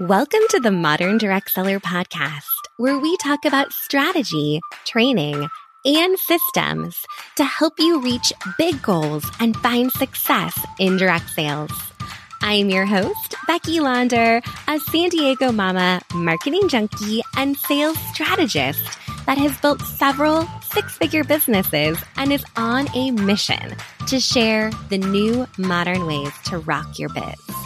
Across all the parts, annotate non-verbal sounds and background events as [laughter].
Welcome to the Modern Direct Seller Podcast, where we talk about strategy, training, and systems to help you reach big goals and find success in direct sales. I'm your host, Becky Launder, a San Diego mama, marketing junkie, and sales strategist that has built several six figure businesses and is on a mission to share the new modern ways to rock your biz.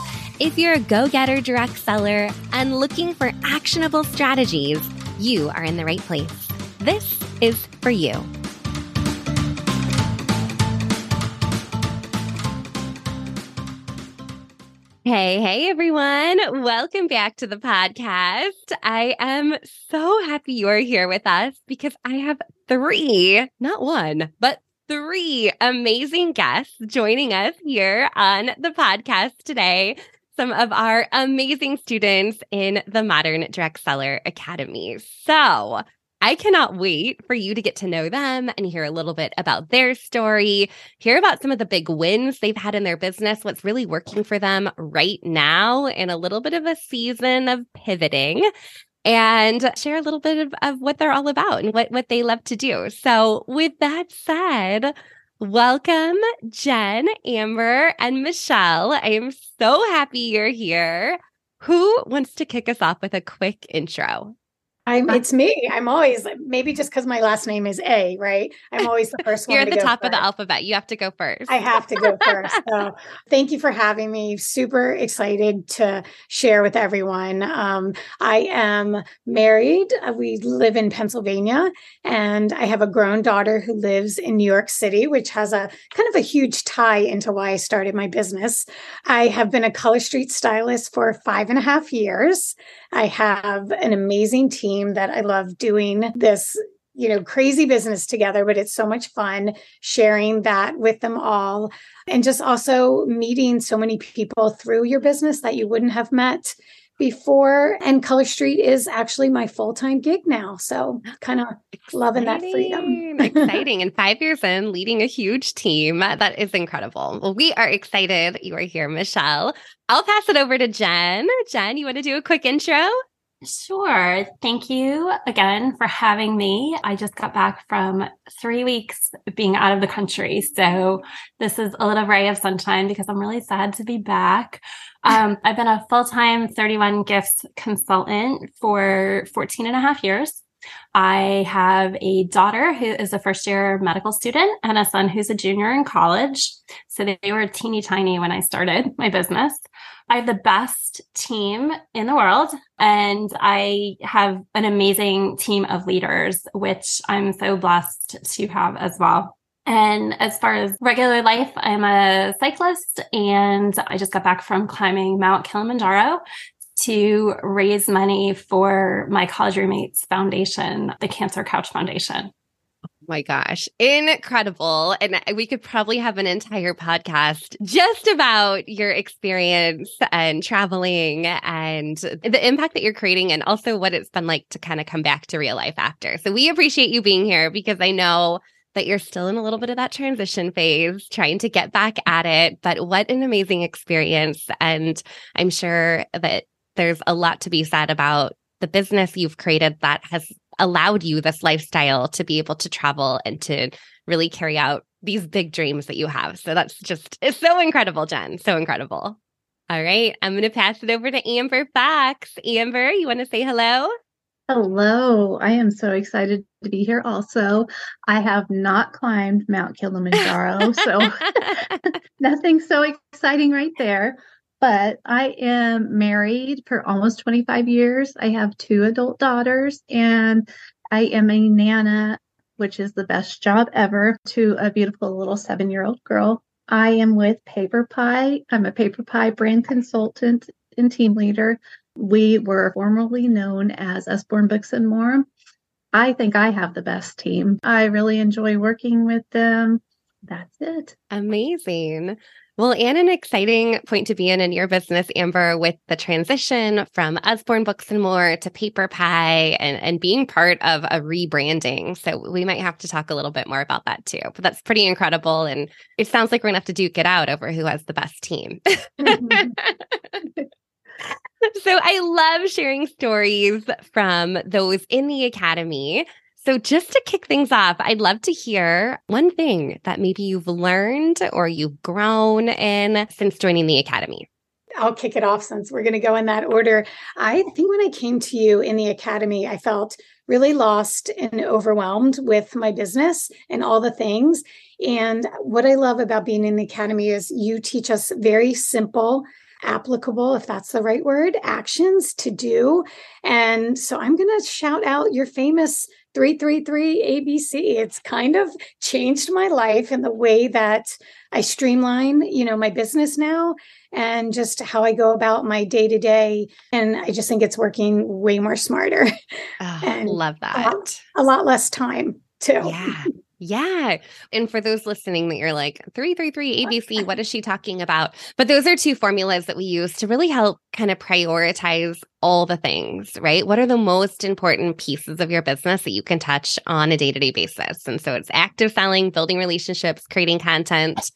If you're a go getter direct seller and looking for actionable strategies, you are in the right place. This is for you. Hey, hey, everyone. Welcome back to the podcast. I am so happy you're here with us because I have three, not one, but three amazing guests joining us here on the podcast today some of our amazing students in the Modern Direct Seller Academy. So, I cannot wait for you to get to know them and hear a little bit about their story, hear about some of the big wins they've had in their business, what's really working for them right now, in a little bit of a season of pivoting, and share a little bit of, of what they're all about and what, what they love to do. So, with that said, Welcome, Jen, Amber, and Michelle. I am so happy you're here. Who wants to kick us off with a quick intro? I'm, it's me. I'm always maybe just because my last name is A, right? I'm always the first one. You're at the top first. of the alphabet. You have to go first. I have to go first. So thank you for having me. Super excited to share with everyone. Um, I am married. Uh, we live in Pennsylvania, and I have a grown daughter who lives in New York City, which has a kind of a huge tie into why I started my business. I have been a color street stylist for five and a half years. I have an amazing team that I love doing this you know crazy business together but it's so much fun sharing that with them all. And just also meeting so many people through your business that you wouldn't have met before. And color street is actually my full-time gig now. So kind of loving that freedom. Exciting. And five years in leading a huge team. That is incredible. Well we are excited you are here michelle. I'll pass it over to jen. Jen you want to do a quick intro Sure. Thank you again for having me. I just got back from three weeks being out of the country. So this is a little ray of sunshine because I'm really sad to be back. Um, I've been a full time 31 gifts consultant for 14 and a half years. I have a daughter who is a first year medical student and a son who's a junior in college. So they were teeny tiny when I started my business. I have the best team in the world and I have an amazing team of leaders, which I'm so blessed to have as well. And as far as regular life, I'm a cyclist and I just got back from climbing Mount Kilimanjaro to raise money for my college roommates foundation, the Cancer Couch Foundation my gosh, incredible. And we could probably have an entire podcast just about your experience and traveling and the impact that you're creating and also what it's been like to kind of come back to real life after. So we appreciate you being here because I know that you're still in a little bit of that transition phase, trying to get back at it. But what an amazing experience. And I'm sure that there's a lot to be said about the business you've created that has allowed you this lifestyle to be able to travel and to really carry out these big dreams that you have. So that's just it's so incredible, Jen. So incredible. All right. I'm going to pass it over to Amber Fox. Amber, you want to say hello? Hello. I am so excited to be here also. I have not climbed Mount Kilimanjaro, so [laughs] [laughs] nothing so exciting right there but I am married for almost 25 years. I have two adult daughters, and I am a nana, which is the best job ever, to a beautiful little seven year old girl. I am with Paper Pie. I'm a Paper Pie brand consultant and team leader. We were formerly known as Usborne Books and More. I think I have the best team. I really enjoy working with them. That's it. Amazing. Well, and an exciting point to be in in your business, Amber, with the transition from Usborne Books and More to Paper Pie and, and being part of a rebranding. So we might have to talk a little bit more about that too. But that's pretty incredible. And it sounds like we're going to have to duke it out over who has the best team. [laughs] [laughs] So I love sharing stories from those in the academy. So, just to kick things off, I'd love to hear one thing that maybe you've learned or you've grown in since joining the academy. I'll kick it off since we're going to go in that order. I think when I came to you in the academy, I felt really lost and overwhelmed with my business and all the things. And what I love about being in the academy is you teach us very simple applicable, if that's the right word, actions to do. And so I'm going to shout out your famous 333 ABC. It's kind of changed my life in the way that I streamline, you know, my business now and just how I go about my day to day. And I just think it's working way more smarter. Oh, [laughs] and love that. A lot, a lot less time too. Yeah. [laughs] Yeah. And for those listening that you're like, 333 ABC, what [laughs] is she talking about? But those are two formulas that we use to really help kind of prioritize all the things, right? What are the most important pieces of your business that you can touch on a day to day basis? And so it's active selling, building relationships, creating content,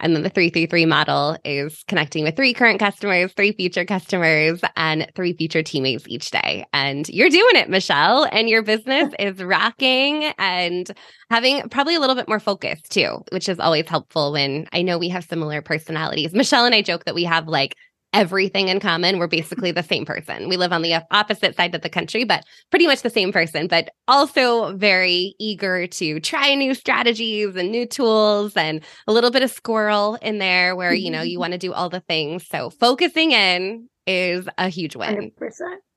and then the 333 model is connecting with three current customers, three future customers, and three future teammates each day. And you're doing it, Michelle, and your business [laughs] is rocking and having probably a little bit more focus too, which is always helpful when I know we have similar personalities. Michelle and I joke that we have like everything in common. We're basically the same person. We live on the opposite side of the country, but pretty much the same person, but also very eager to try new strategies and new tools and a little bit of squirrel in there where, you know, you [laughs] want to do all the things. So focusing in is a huge win. 100%.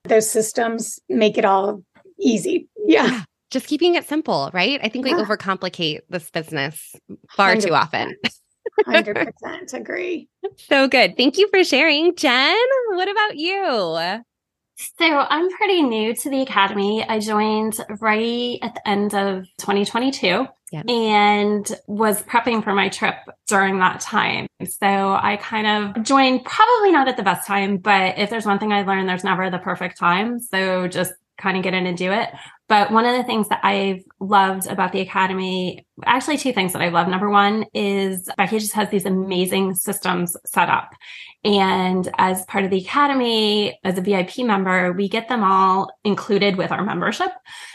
Those systems make it all easy. Yeah. [laughs] Just keeping it simple, right? I think we yeah. overcomplicate this business far 100%. too often. [laughs] 100% agree. So good. Thank you for sharing. Jen, what about you? So I'm pretty new to the academy. I joined right at the end of 2022 yeah. and was prepping for my trip during that time. So I kind of joined probably not at the best time, but if there's one thing I learned, there's never the perfect time. So just kind of get in and do it. But one of the things that I've loved about the Academy, actually two things that I love. Number one is Becky just has these amazing systems set up. And as part of the Academy, as a VIP member, we get them all included with our membership.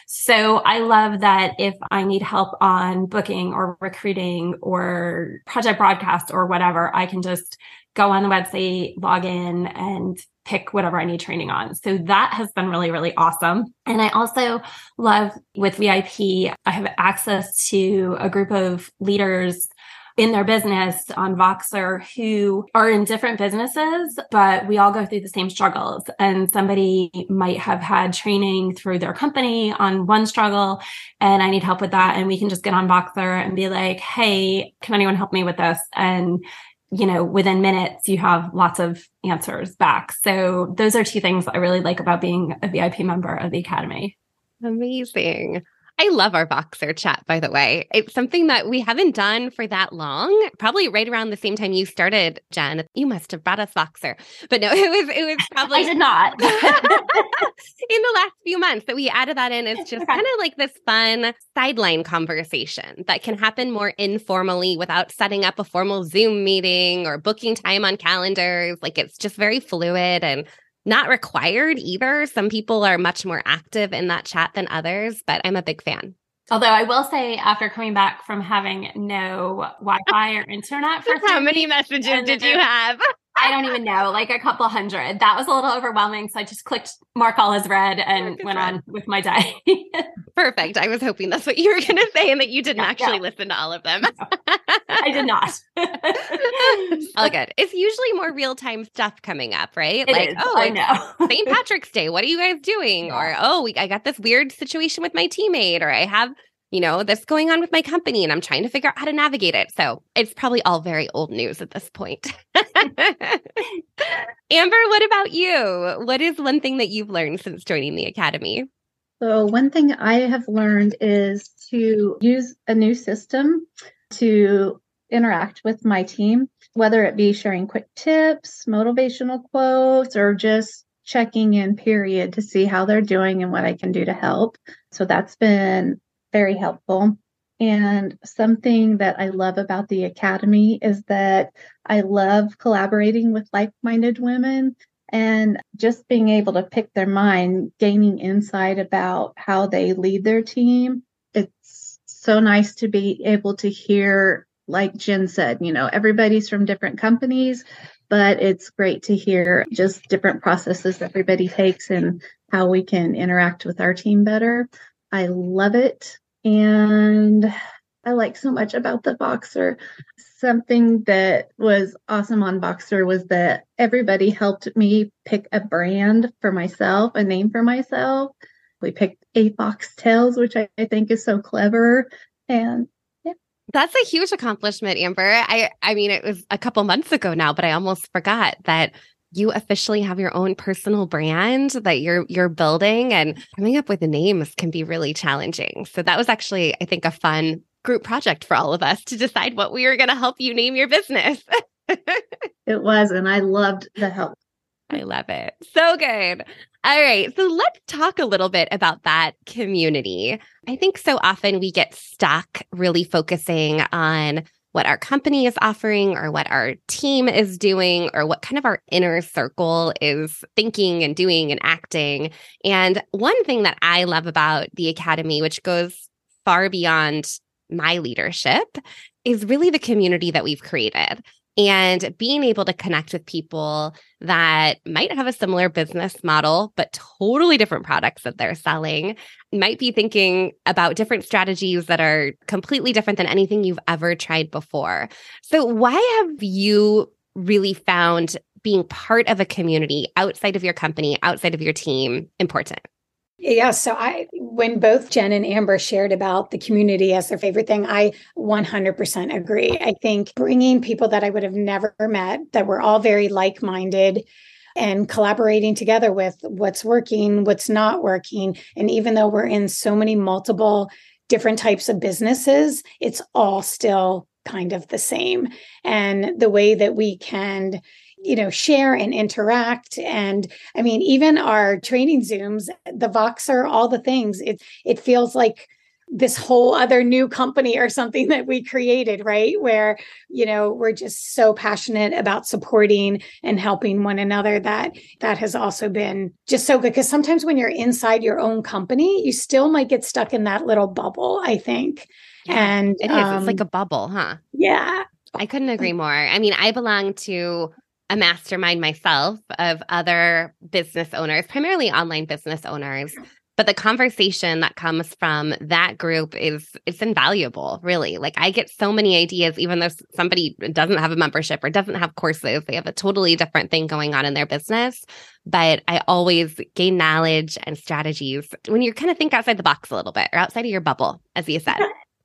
So I love that if I need help on booking or recruiting or project broadcast or whatever, I can just go on the website, log in and pick whatever I need training on. So that has been really, really awesome. And I also love with VIP, I have access to a group of leaders in their business on Voxer who are in different businesses, but we all go through the same struggles. And somebody might have had training through their company on one struggle, and I need help with that. And we can just get on Voxer and be like, Hey, can anyone help me with this? And you know, within minutes, you have lots of answers back. So those are two things I really like about being a VIP member of the Academy. Amazing. I love our Voxer chat, by the way. It's something that we haven't done for that long. Probably right around the same time you started, Jen. You must have brought us Voxer. But no, [laughs] it was it was probably I did not. [laughs] in the last few months that we added that in. It's just kind of like this fun sideline conversation that can happen more informally without setting up a formal Zoom meeting or booking time on calendars. Like it's just very fluid and not required either. Some people are much more active in that chat than others, but I'm a big fan. Although I will say, after coming back from having no Wi Fi or [laughs] internet for how many messages did you have? I don't even know, like a couple hundred. That was a little overwhelming. So I just clicked mark all as read and went read. on with my day. [laughs] Perfect. I was hoping that's what you were going to say and that you didn't yeah, actually yeah. listen to all of them. No, I did not. [laughs] all good. It's usually more real time stuff coming up, right? It like, is. oh, I know. [laughs] St. Patrick's Day. What are you guys doing? Yeah. Or, oh, we, I got this weird situation with my teammate, or I have you know, this going on with my company and I'm trying to figure out how to navigate it. So it's probably all very old news at this point. [laughs] Amber, what about you? What is one thing that you've learned since joining the Academy? So, one thing I have learned is to use a new system to interact with my team, whether it be sharing quick tips, motivational quotes, or just checking in, period, to see how they're doing and what I can do to help. So, that's been very helpful. And something that I love about the Academy is that I love collaborating with like minded women and just being able to pick their mind, gaining insight about how they lead their team. It's so nice to be able to hear, like Jen said, you know, everybody's from different companies, but it's great to hear just different processes everybody takes and how we can interact with our team better. I love it. And I like so much about the Voxer. Something that was awesome on Voxer was that everybody helped me pick a brand for myself, a name for myself. We picked a Foxtails, which I, I think is so clever. And. That's a huge accomplishment, Amber. I I mean it was a couple months ago now, but I almost forgot that you officially have your own personal brand that you're you're building and coming up with the names can be really challenging. So that was actually I think a fun group project for all of us to decide what we were going to help you name your business. [laughs] it was and I loved the help. I love it. So good. All right. So let's talk a little bit about that community. I think so often we get stuck really focusing on what our company is offering or what our team is doing or what kind of our inner circle is thinking and doing and acting. And one thing that I love about the Academy, which goes far beyond my leadership, is really the community that we've created and being able to connect with people that might have a similar business model, but totally different products that they're selling, might be thinking about different strategies that are completely different than anything you've ever tried before. So, why have you really found being part of a community outside of your company, outside of your team important? Yeah. So I, when both Jen and Amber shared about the community as their favorite thing, I 100% agree. I think bringing people that I would have never met, that were all very like minded, and collaborating together with what's working, what's not working. And even though we're in so many multiple different types of businesses, it's all still kind of the same. And the way that we can you know share and interact. And i mean even our training zooms the voxer all the things it it feels like this whole other new company or something that we created right? Where you know we're just so passionate about supporting and helping one another that that has also been just so good. Because sometimes when you're inside your own company you still might get stuck in that little bubble i think. Yeah, and it is. Um, it's like um, a bubble huh? yeah. I couldn't agree more. I mean, I belong to a mastermind myself of other business owners, primarily online business owners. But the conversation that comes from that group is it's invaluable, really. Like I get so many ideas, even though somebody doesn't have a membership or doesn't have courses, they have a totally different thing going on in their business. But I always gain knowledge and strategies when you kind of think outside the box a little bit or outside of your bubble, as you said.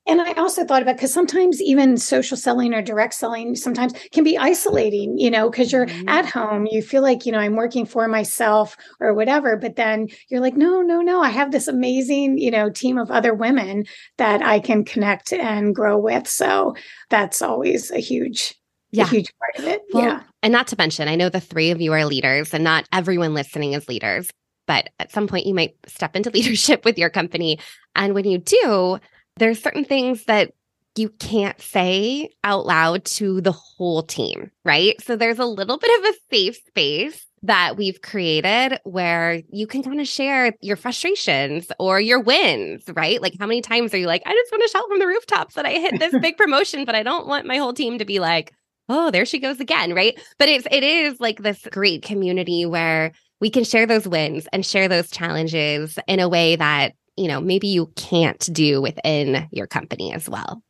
And I also thought about because sometimes even social selling or direct selling sometimes can be isolating, you know, because you're mm-hmm. at home, you feel like, you know, I'm working for myself or whatever. But then you're like, no, no, no, I have this amazing, you know, team of other women that I can connect and grow with. So that's always a huge, yeah. a huge part of it. Well, yeah. And not to mention, I know the three of you are leaders and not everyone listening is leaders, but at some point you might step into [laughs] leadership with your company. And when you do, there's certain things that you can't say out loud to the whole team, right? So there's a little bit of a safe space that we've created where you can kind of share your frustrations or your wins, right? Like how many times are you like, I just want to shout from the rooftops that I hit this [laughs] big promotion, but I don't want my whole team to be like, oh, there she goes again, right? But it's it is like this great community where we can share those wins and share those challenges in a way that you know, maybe you can't do within your company as well.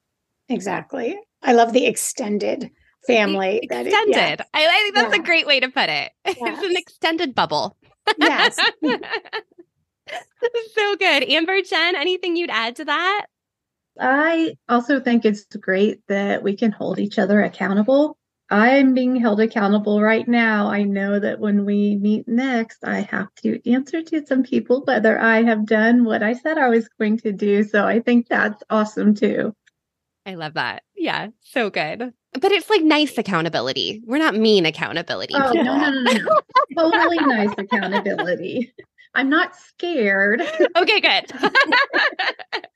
Exactly. I love the extended family. Extended. It, yeah. I, I, think that's yeah. a great way to put it. Yes. [laughs] It's an extended bubble. Yes. [laughs] Mm-hmm. so good. Amber Jen, anything you'd add to that? I also think it's great that we can hold each other accountable I'm being held accountable right now. I know that when we meet next, I have to answer to some people whether I have done what I said I was going to do. So I think that's awesome too. I love that. Yeah, so good. But it's like nice accountability. We're not mean accountability. Oh, no, no, no, no. totally nice [laughs] accountability. I'm not scared. okay, good. [laughs]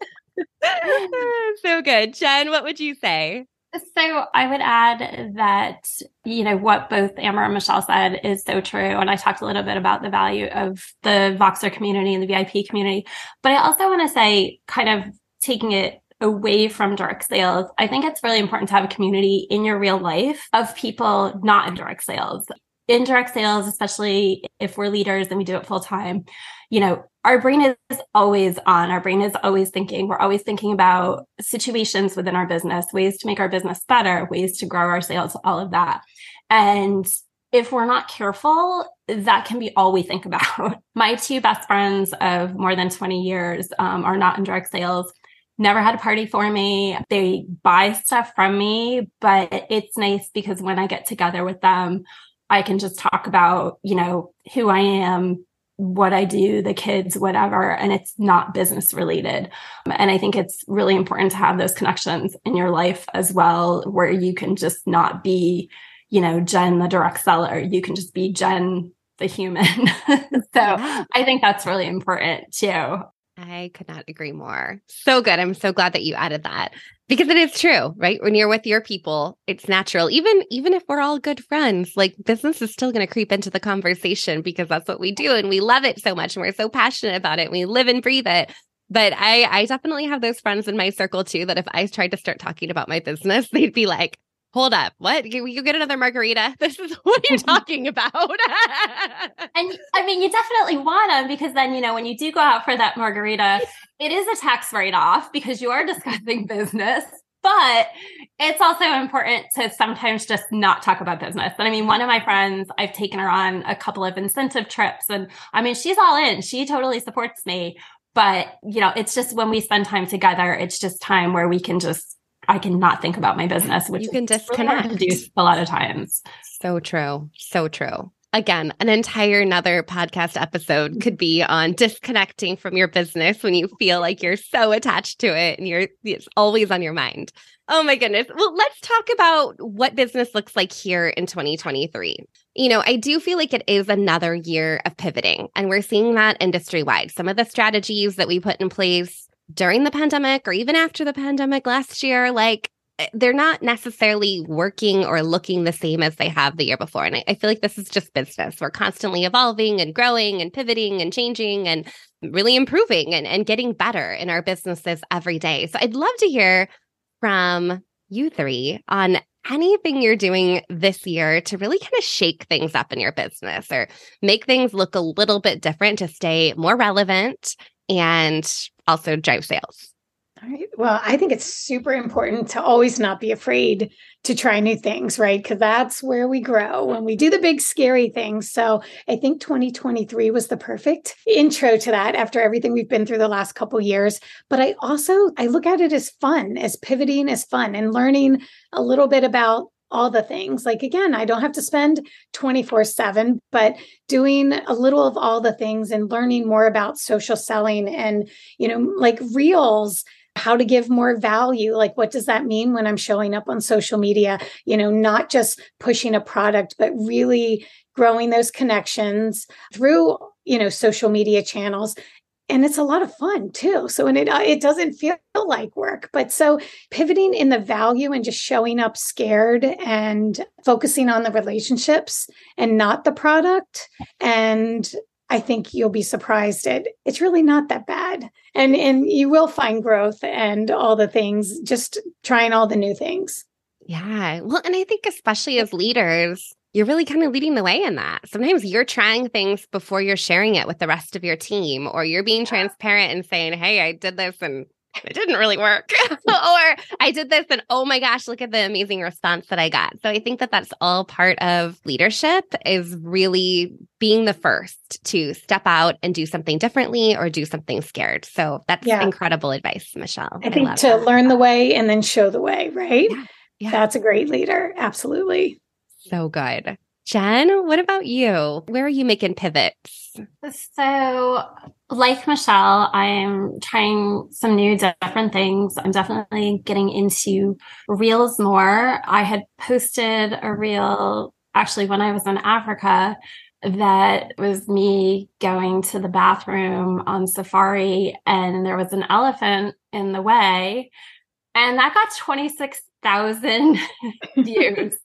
[laughs] so good. Jen, what would you say? So I would add that, you know, what both Amber and Michelle said is so true. And I talked a little bit about the value of the Voxer community and the VIP community. But I also want to say, kind of taking it away from direct sales, I think it's really important to have a community in your real life of people not in direct sales. In direct sales, especially if we're leaders and we do it full time, you know, our brain is always on. Our brain is always thinking. We're always thinking about situations within our business, ways to make our business better, ways to grow our sales, all of that. And if we're not careful, that can be all we think [laughs] about. My two best friends of more than 20 years um, are not in direct sales never had a party for me. They buy stuff from me, but it's nice because when I get together with them, I can just talk about, you know, who I am, what I do, the kids, whatever, and it's not business related. And I think it's really important to have those connections in your life as well, where you can just not be, you know, Jen, the direct seller. You can just be Jen, the human. [laughs] so. I think that's really important too. I could not agree more. So good. I'm so glad that you added that because it is true, right? When you're with your people, it's natural. Even even if we're all good friends, like business is still going to creep into the conversation because that's what we do and we love it so much and we're so passionate about it. we live and breathe it. But I I definitely have those friends in my circle too that if I tried to start talking about my business, [laughs] they'd be like, hold up what you, you get another margarita [laughs] this is what are you're [laughs] talking about [laughs] and i mean you definitely want them because then you know when you do go out for that margarita it is a tax write-off because you are discussing business but it's also important to sometimes just not talk about business. And I mean, one of my friends, I've taken her on a couple of incentive trips, and I mean, she's all in. She totally supports me. But, you know, it's just when we spend time together, it's just time where we can just I cannot think about my business, which you can disconnect really a lot of times. So true. So true. Again, an entire another podcast episode could be on disconnecting from your business when you feel like you're so attached to it and you're it's always on your mind. Oh my goodness. Well, let's talk about what business looks like here in 2023. You know, I do feel like it is another year of pivoting, and we're seeing that industry wide. Some of the strategies that we put in place during the pandemic or even after the pandemic last year, like eh, they're not necessarily working or looking the same as they have the year before. And I, I, feel like this is just business. We're constantly evolving and growing and pivoting and changing and really improving and, and getting better in our businesses every day. So I'd love to hear from you three on anything you're doing this year to really kind of shake things up in your business or make things look a little bit different to stay more relevant and also drive sales. All right. Well, I think it's super important to always not be afraid to try new things, right? Because that's where we grow when we do the big scary things. So I think 2023 was the perfect intro to that after everything we've been through the last couple years. But I also I look at it as fun, as pivoting as fun and learning a little bit about all the things. Like, again, I don't have to spend 24 7, but doing a little of all the things and learning more about social selling and, you know, like reels how to give more value. Like what does that mean when i'm showing up on social media? You know not just pushing a product but really growing those connections through you know social media channels and it's a lot of fun too so and it uh, it doesn't feel like work but so pivoting in the value and just showing up scared and focusing on the relationships and not the product and I think you'll be surprised at it's really not that bad. And and you will find growth and all the things, just trying all the new things. Yeah. Well, and I think especially as leaders, you're really kind of leading the way in that. Sometimes you're trying things before you're sharing it with the rest of your team, or you're being transparent and saying, Hey, I did this and it didn't really work. [laughs] or I did this and oh my gosh, look at the amazing response that I got. So I think that that's all part of leadership is really being the first to step out and do something differently or do something scared. So that's yeah. incredible advice, Michelle. I think to that. learn the way and then show the way, right? Yeah. yeah. That's a great leader. Absolutely. So good. Jen, what about you? Where are you making pivots? So, like Michelle, I'm trying some new different things. I'm definitely getting into reels more. I had posted a reel actually when I was in Africa that was me going to the bathroom on safari and there was an elephant in the way and that got 26 thousand [laughs] views.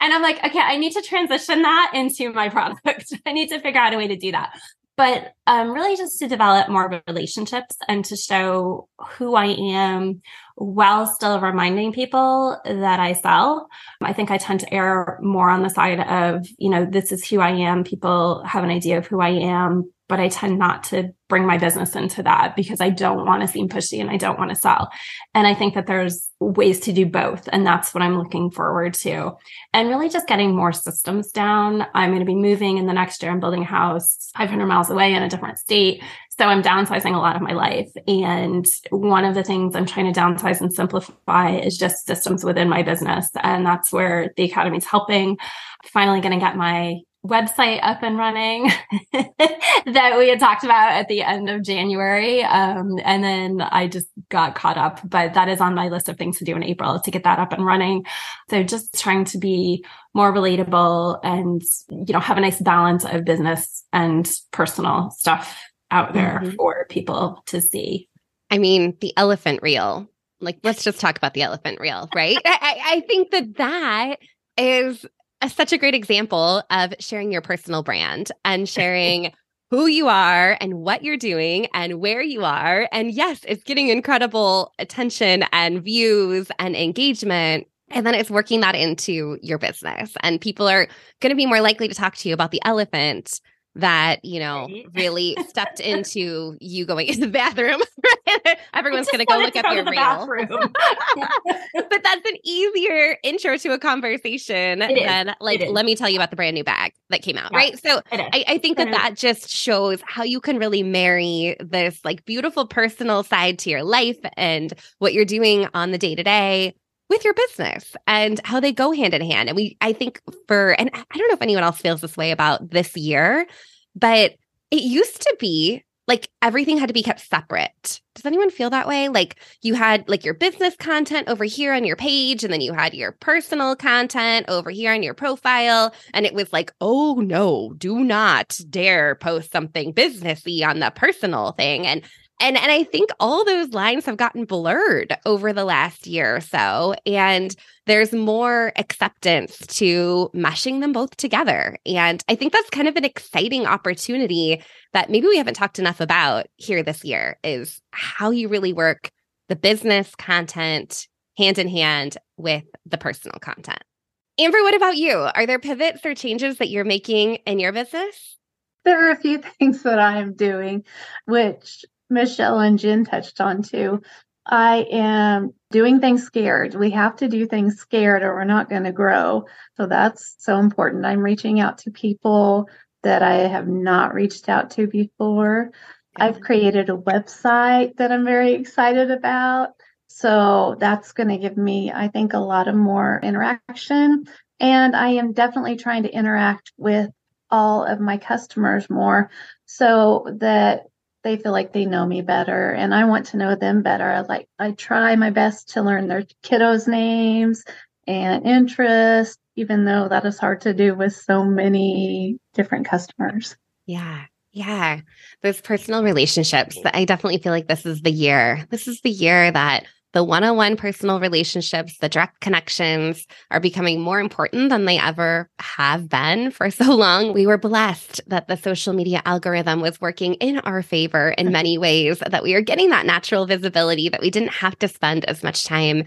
And I'm like, okay, I need to transition that into my product. [laughs] I need to figure out a way to do that. But um, really, just to develop more relationships and to show who I am while still reminding people that I sell. I think I tend to err more on the side of, you know, this is who I am. People have an idea of who I am, but I tend not to bring my business into that because I don't want to seem pushy and I don't want to sell. And I think that there's ways to do both. And that's what I'm looking forward to. And really just getting more systems down. I'm going to be moving in the next year. I'm building a house 500 miles away in a different state. So I'm downsizing a lot of my life. And one of the things I'm trying to downsize and simplify is just systems within my business. And that's where the Academy is helping. Finally going to get my website up and running [laughs] that we had talked about at the end of January. Um, and then I just got caught up, but that is on my list of things to do in April to get that up and running. So just trying to be more relatable and, you know, have a nice balance of business and personal stuff out there mm-hmm. for people to see. I mean, the elephant reel. Like, let's just talk about the elephant reel, right? I, I think that that is such a great example of sharing your personal brand and [laughs] sharing who you are and what you're doing and where you are. And yes, it's getting incredible attention and views and engagement. And then it's working that into your business. And people are going to be more likely to talk to you about the elephant that you know right. really stepped [laughs] into you going in the bathroom. [laughs] Everyone's going to go look up your reel. [laughs] but that's an easier intro to a conversation than like let me tell you about the brand new bag that came out, yeah. right? So I, I, think that that just shows how you can really marry this like beautiful personal side to your life and what you're doing on the day to day with your business and how they go hand in hand. And we, I think for, and I don't know if anyone else feels this way about this year, but it used to be like everything had to be kept separate. Does anyone feel that way? Like you had like your business content over here on your page, and then you had your personal content over here on your profile. And it was like, oh no, do not dare post something businessy on the personal thing. And and and I think all those lines have gotten blurred over the last year or so and there's more acceptance to meshing them both together and I think that's kind of an exciting opportunity that maybe we haven't talked enough about here this year is how you really work the business content hand in hand with the personal content. Amber, what about you? Are there pivots or changes that you're making in your business? There are a few [laughs] things that I am doing, which Michelle and Jen touched on too. I am doing things scared. We have to do things scared or we're not going to grow. So that's so important. I'm reaching out to people that I have not reached out to before. I've created a website that I'm very excited about. So that's going to give me, I think, a lot of more interaction. And I am definitely trying to interact with all of my customers more so that they feel like they know me better and I want to know them better. I like I try my best to learn their kiddos' names and interests, even though that is hard to do with so many different customers. Yeah. Yeah. Those personal relationships. I definitely feel like this is the year. This is the year that the one on one personal relationships, the direct connections are becoming more important than they ever have been for so long. We were blessed that the social media algorithm was working in our favor in many [laughs] ways, that we are getting that natural visibility, that we didn't have to spend as much time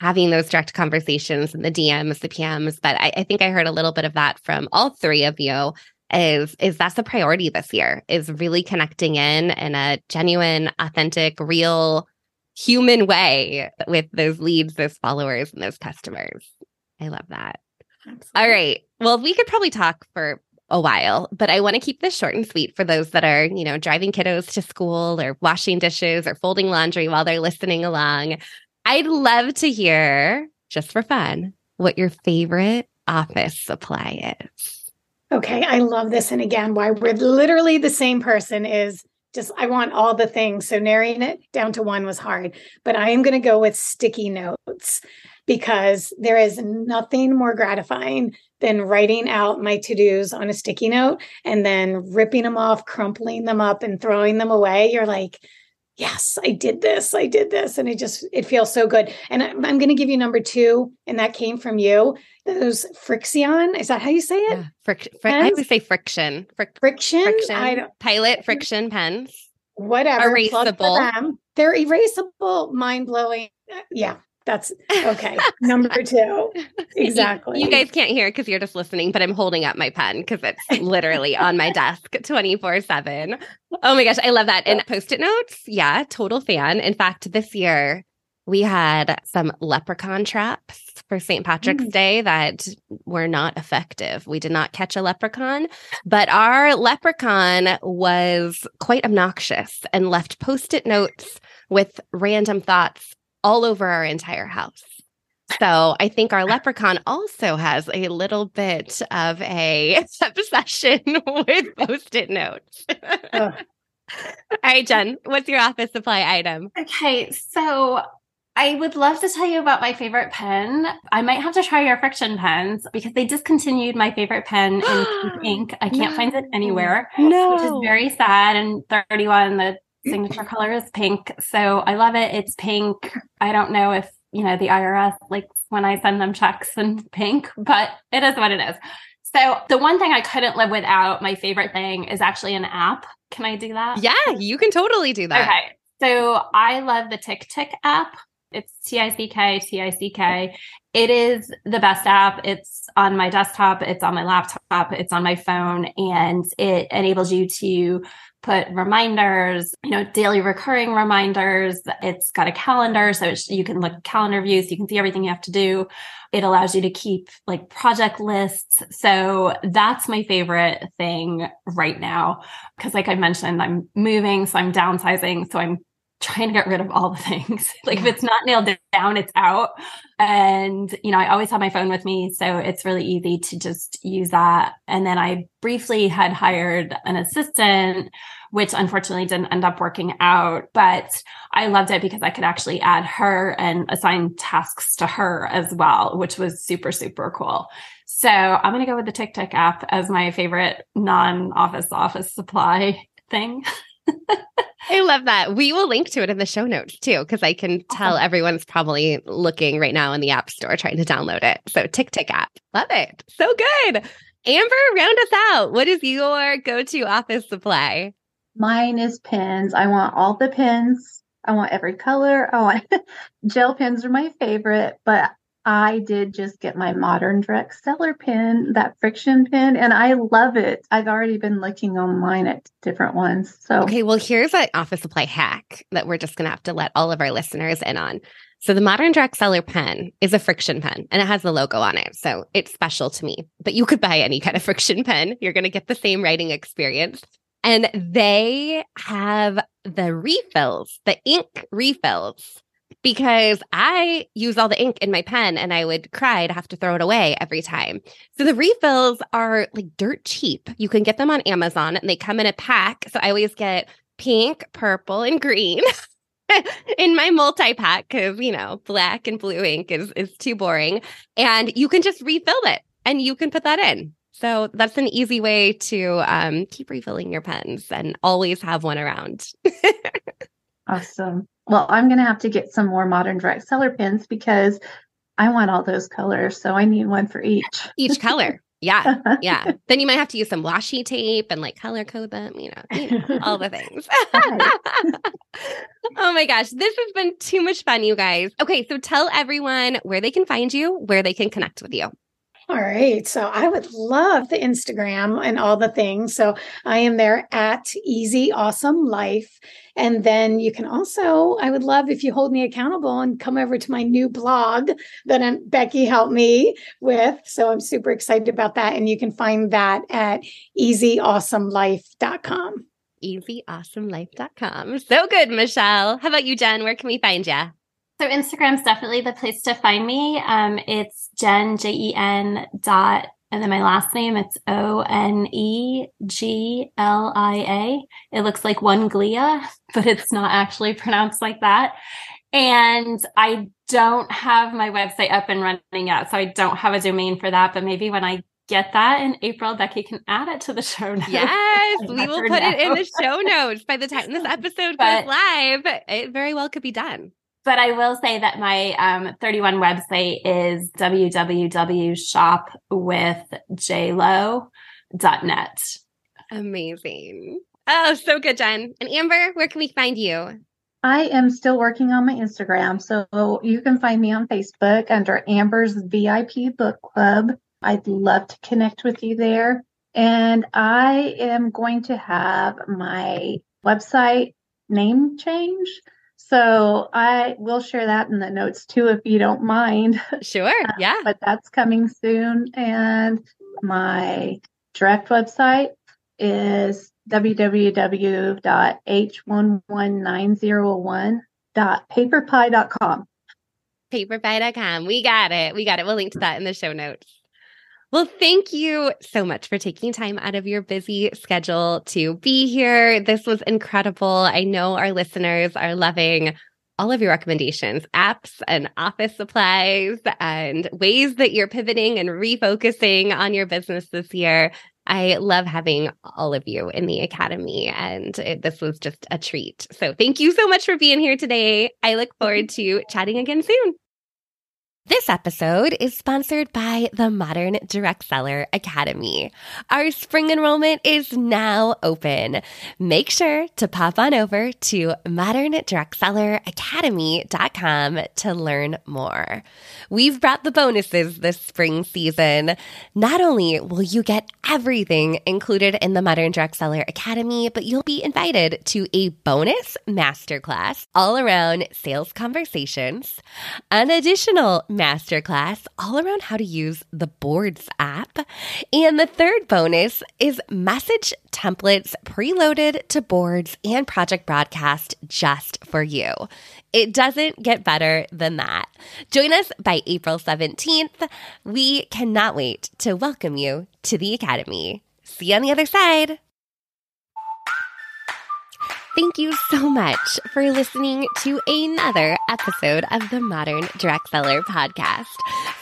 having those direct conversations and the DMs, the PMs. But I, I think I heard a little bit of that from all three of you is is that's a priority this year is really connecting in in a genuine authentic real human way with those leads, those followers, and those customers. I love that. Absolutely. All right. Well, we could probably talk for a while, but I want to keep this short and sweet for those that are, you know, driving kiddos to school or washing dishes or folding laundry while they're listening along. I'd love to hear, just for fun, what your favorite office supply is. Okay, I love this. And again, why we're literally the same person is just I want all the things. So narrowing it down to one was hard, but I am going to go with sticky notes because there is nothing more gratifying than writing out my to-dos on a sticky note and then ripping them off, crumpling them up and throwing them away. You're like, yes, I did this, I did this. And it just, it feels so good. And I, am going to give you number two, and that came from you. Those Frixion, is that how you say it? Yeah. Fric- fr- I would say friction. Fric- friction? Friction. Pilot friction pens. Whatever. Erasable. They're erasable, mind blowing. Uh, yeah, that's okay. Number [laughs] two. Exactly. You, you guys can't hear because you're just listening, but I'm holding up my pen because it's literally on my desk 24 7. Oh my gosh, I love that. And post it notes. Yeah, total fan. In fact, this year we had some leprechaun traps for St. Patrick's mm. Day that were not effective. We did not catch a leprechaun, but our leprechaun was quite obnoxious and left post it notes with random thoughts all over our entire house. So I think our leprechaun also has a little bit of a [laughs] obsession with post-it notes. [laughs] All right, Jen, what's your office supply item? Okay, so I would love to tell you about my favorite pen. I might have to try your friction pens because they discontinued my favorite pen in [gasps] ink. I can't no. find it anywhere, no. which is very sad. And 31, the signature color is pink. So I love it. It's pink. I don't know if, you know, the IRS likes when I send them checks in [laughs] pink, but it is what it is. So the one thing I couldn't live without, my favorite thing is actually an app. Can I do that? Yeah, you can totally do that. Okay. So I love the TickTick app. It's T I C K, T I C K. It is the best app. It's on my desktop, it's on my laptop, it's on my phone, and it enables you to put reminders, you know, daily recurring reminders. It's got a calendar, so you can look calendar views, you can see everything you have to do. It allows you to keep like project lists. So that's my favorite thing right now. Cause like I mentioned, I'm moving, so I'm downsizing. So I'm trying to get rid of all the things. [laughs] like if it's not nailed down, it's out. And, you know, I always have my phone with me. So it's really easy to just use that. And then I briefly had hired an assistant, which unfortunately didn't end up working out. But I loved it because I could actually add her and assign tasks to her as well, which was super, super cool. So I'm going to go with the TickTick app as my favorite non office office supply [laughs] thing. [laughs] I love that. We will link to it in the show notes too, because I can tell everyone's probably looking right now in the App Store trying to download it. So Tick Tick app. Love it. So good. Amber, round us out. What is your go to office supply? Mine is pens. I want all the pens. I want every color. I want [laughs] gel pens are my favorite, but I did just get my modern direct seller pin, that friction pin, and I love it. I've already been looking online at different ones. So Okay, well here's an office supply hack that we're just gonna have to let all of our listeners in on. So the modern direct seller pen is a friction pen and it has the logo on it. So it's special to me. But you could buy any kind of [laughs] friction pen. You're gonna get the same writing experience. And they have the refills, the ink refills because I use all the ink in my pen and I would cry to have to throw it away every time. So the refills are like dirt cheap. You can get them on Amazon and they come in a pack. So I always get pink, purple, and green. [laughs] in my multi pack because you know black and blue ink is is too boring and you can just refill it and you can put that in so that's an easy way to um, keep refilling your pens and always have one around [laughs] awesome well, I'm going to have to get some more modern direct seller pins because I want all those colors. So I need one for each. [laughs] Each color. Yeah. [laughs] Yeah. then you might have to use some washi tape and like color code them, you know, you know all the things. [laughs] oh my gosh. This has been too much fun, you guys. Okay. So tell everyone where they can find you, where they can connect with you. All right. So I would love the Instagram and all the things. So I am there at Easy Awesome Life. And then you can also, I would love if you hold me accountable and come over to my new blog that I'm, Becky helped me with. So I'm super excited about that. And you can find that at easyawesomelife.com. Easyawesomelife.com. So good, Michelle. How about you, Jen? Where can we find you? So Instagram's definitely the place to find me. Um, it's Jen J E N dot and then my last name it's O N E G L I A. It looks like one glia, [laughs] but it's not actually pronounced like that. And I don't have my website up and running yet, so I don't have a domain for that. But maybe when I get that in April, Becky can add it to the show [laughs] notes. Yes, we will put know. it in the show notes by the time this [laughs] episode but, goes live. It very well could be done. But I will say that my um, 31 website is www.shopwithjlo.net. Amazing. Oh, so good, Jen. And Amber, where can we find you? I am still working on my Instagram. So you can find me on Facebook under Amber's VIP Book Club. I'd love to connect with you there. And I am going to have my website name change. So I will share that in the notes too, if you don't mind. [laughs] Sure. Yeah. Uh, but that's coming soon. And my direct website is www.h11901.paperpie.com. Paperpie.com. We got it. We got it. We'll link to that in the show notes. Well, thank you so much for taking time out of your busy schedule to be here. This was incredible. I know our listeners are loving all of your recommendations, apps and office supplies, and ways that you're pivoting and refocusing on your business this year. I love having all of you in the academy, and it, this was just a treat. So, thank you so much for being here today. I look forward to chatting again soon. This episode is sponsored by the Modern Direct Seller Academy. Our spring enrollment is now open. Make sure to pop on over to moderndirectselleracademy.com to learn more. We've brought the bonuses this spring season. Not only will you get everything included in the Modern Direct Seller Academy, but you'll be invited to a bonus masterclass all around sales conversations, an additional masterclass all around how to use the Boards app. And the third bonus is message templates preloaded to boards and project broadcast just for you. It doesn't get better than that. Join us by April 17th. We cannot wait to welcome you to the Academy. See you on the other side. Thank you so much for listening to another episode of the Modern Direct Seller Podcast.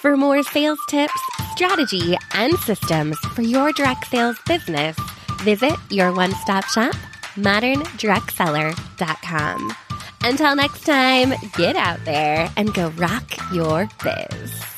For more sales tips, strategy, and systems for your direct sales business, visit your one stop shop, moderndirectseller.com. Until next time, get out there and go rock your biz.